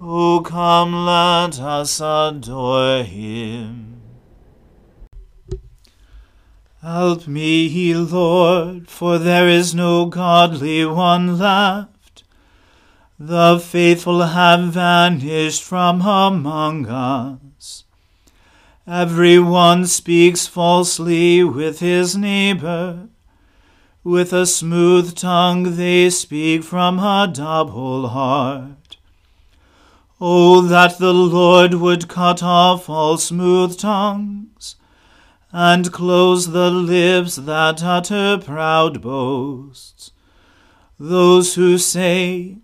O come, let us adore him. Help me, Lord, for there is no godly one left. The faithful have vanished from among us. Every one speaks falsely with his neighbor. With a smooth tongue they speak from a double heart. Oh, that the Lord would cut off all smooth tongues and close the lips that utter proud boasts. Those who say,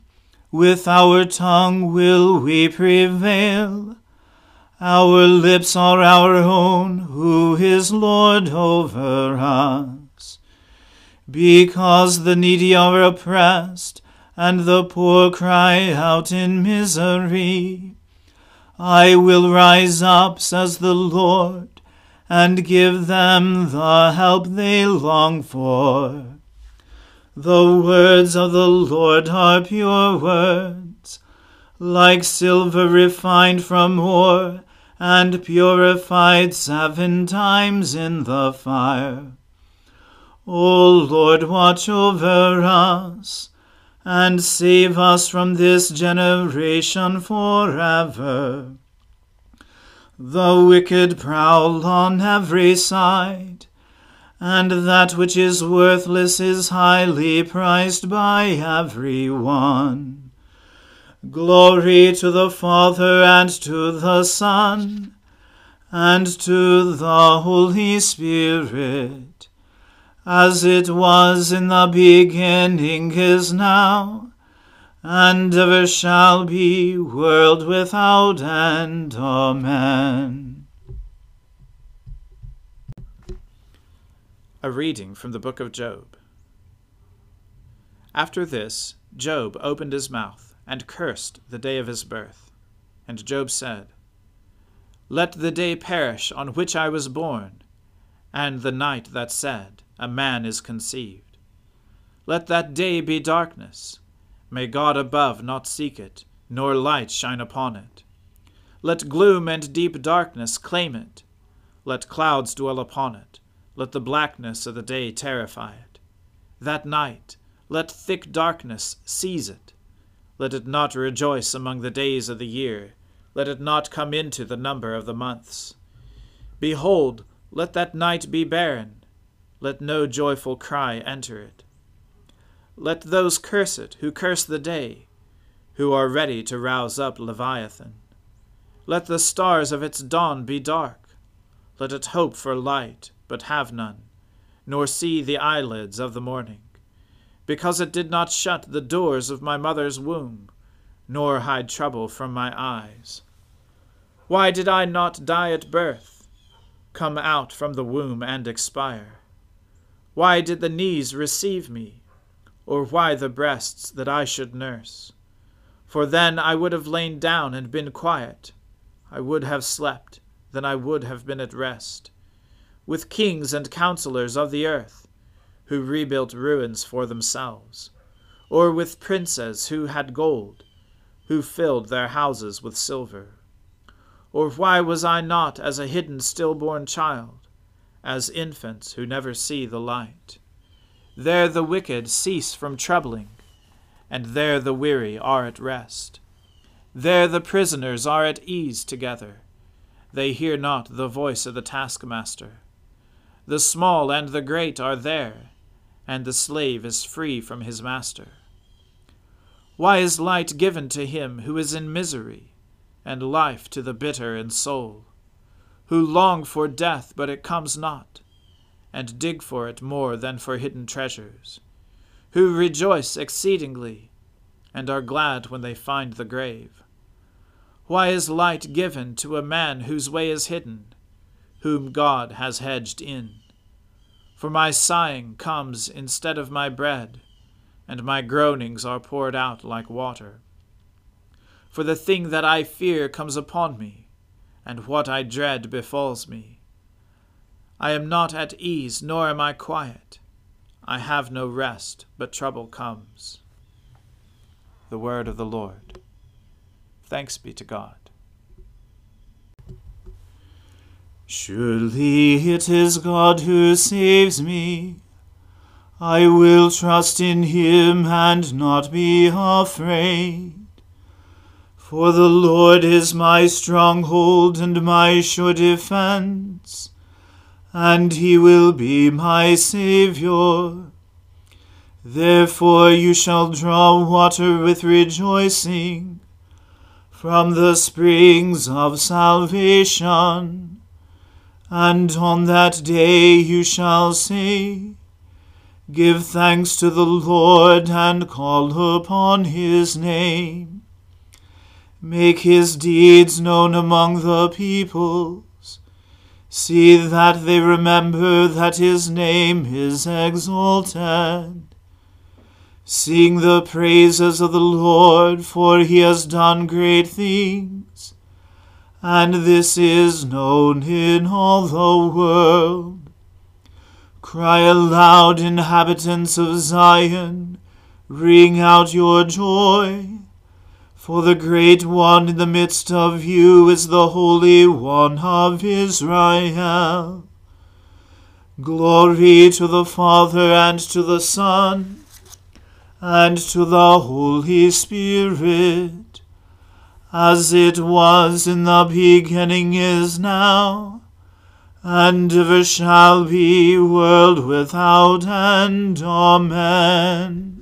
With our tongue will we prevail. Our lips are our own, who is Lord over us. Because the needy are oppressed, and the poor cry out in misery. I will rise up, says the Lord and give them the help they long for. The words of the Lord are pure words, like silver refined from ore, and purified seven times in the fire. O Lord, watch over us, and save us from this generation forever. The wicked prowl on every side, and that which is worthless is highly prized by every one. Glory to the Father and to the Son and to the Holy Spirit, as it was in the beginning is now and ever shall be, world without end. Amen. A reading from the book of Job. After this, Job opened his mouth, and cursed the day of his birth. And Job said, Let the day perish on which I was born, and the night that said, A man is conceived. Let that day be darkness. May God above not seek it, nor light shine upon it. Let gloom and deep darkness claim it. Let clouds dwell upon it. Let the blackness of the day terrify it. That night, let thick darkness seize it. Let it not rejoice among the days of the year. Let it not come into the number of the months. Behold, let that night be barren. Let no joyful cry enter it. Let those curse it who curse the day, who are ready to rouse up Leviathan. Let the stars of its dawn be dark. Let it hope for light, but have none, nor see the eyelids of the morning, because it did not shut the doors of my mother's womb, nor hide trouble from my eyes. Why did I not die at birth, come out from the womb and expire? Why did the knees receive me? or why the breasts that I should nurse? For then I would have lain down and been quiet. I would have slept, then I would have been at rest. With kings and counselors of the earth, who rebuilt ruins for themselves, or with princes who had gold, who filled their houses with silver. Or why was I not as a hidden stillborn child, as infants who never see the light? There the wicked cease from troubling, and there the weary are at rest. There the prisoners are at ease together. They hear not the voice of the taskmaster. The small and the great are there, and the slave is free from his master. Why is light given to him who is in misery, and life to the bitter in soul, who long for death, but it comes not? and dig for it more than for hidden treasures, who rejoice exceedingly, and are glad when they find the grave. Why is light given to a man whose way is hidden, whom God has hedged in? For my sighing comes instead of my bread, and my groanings are poured out like water. For the thing that I fear comes upon me, and what I dread befalls me. I am not at ease, nor am I quiet. I have no rest, but trouble comes. The word of the Lord. Thanks be to God. Surely it is God who saves me. I will trust in him and not be afraid. For the Lord is my stronghold and my sure defense and he will be my Saviour. Therefore you shall draw water with rejoicing from the springs of salvation. And on that day you shall say, Give thanks to the Lord and call upon his name. Make his deeds known among the peoples. See that they remember that his name is exalted. Sing the praises of the Lord, for he has done great things, and this is known in all the world. Cry aloud, inhabitants of Zion, ring out your joy. For the great one in the midst of you is the Holy One of Israel. Glory to the Father and to the Son and to the Holy Spirit, as it was in the beginning is now, and ever shall be, world without end. Amen.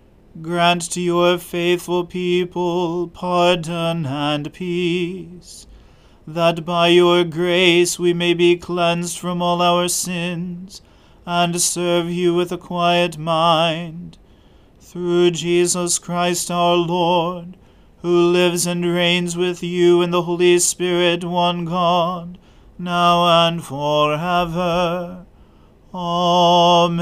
Grant to your faithful people pardon and peace, that by your grace we may be cleansed from all our sins and serve you with a quiet mind. Through Jesus Christ our Lord, who lives and reigns with you in the Holy Spirit, one God, now and forever. Amen.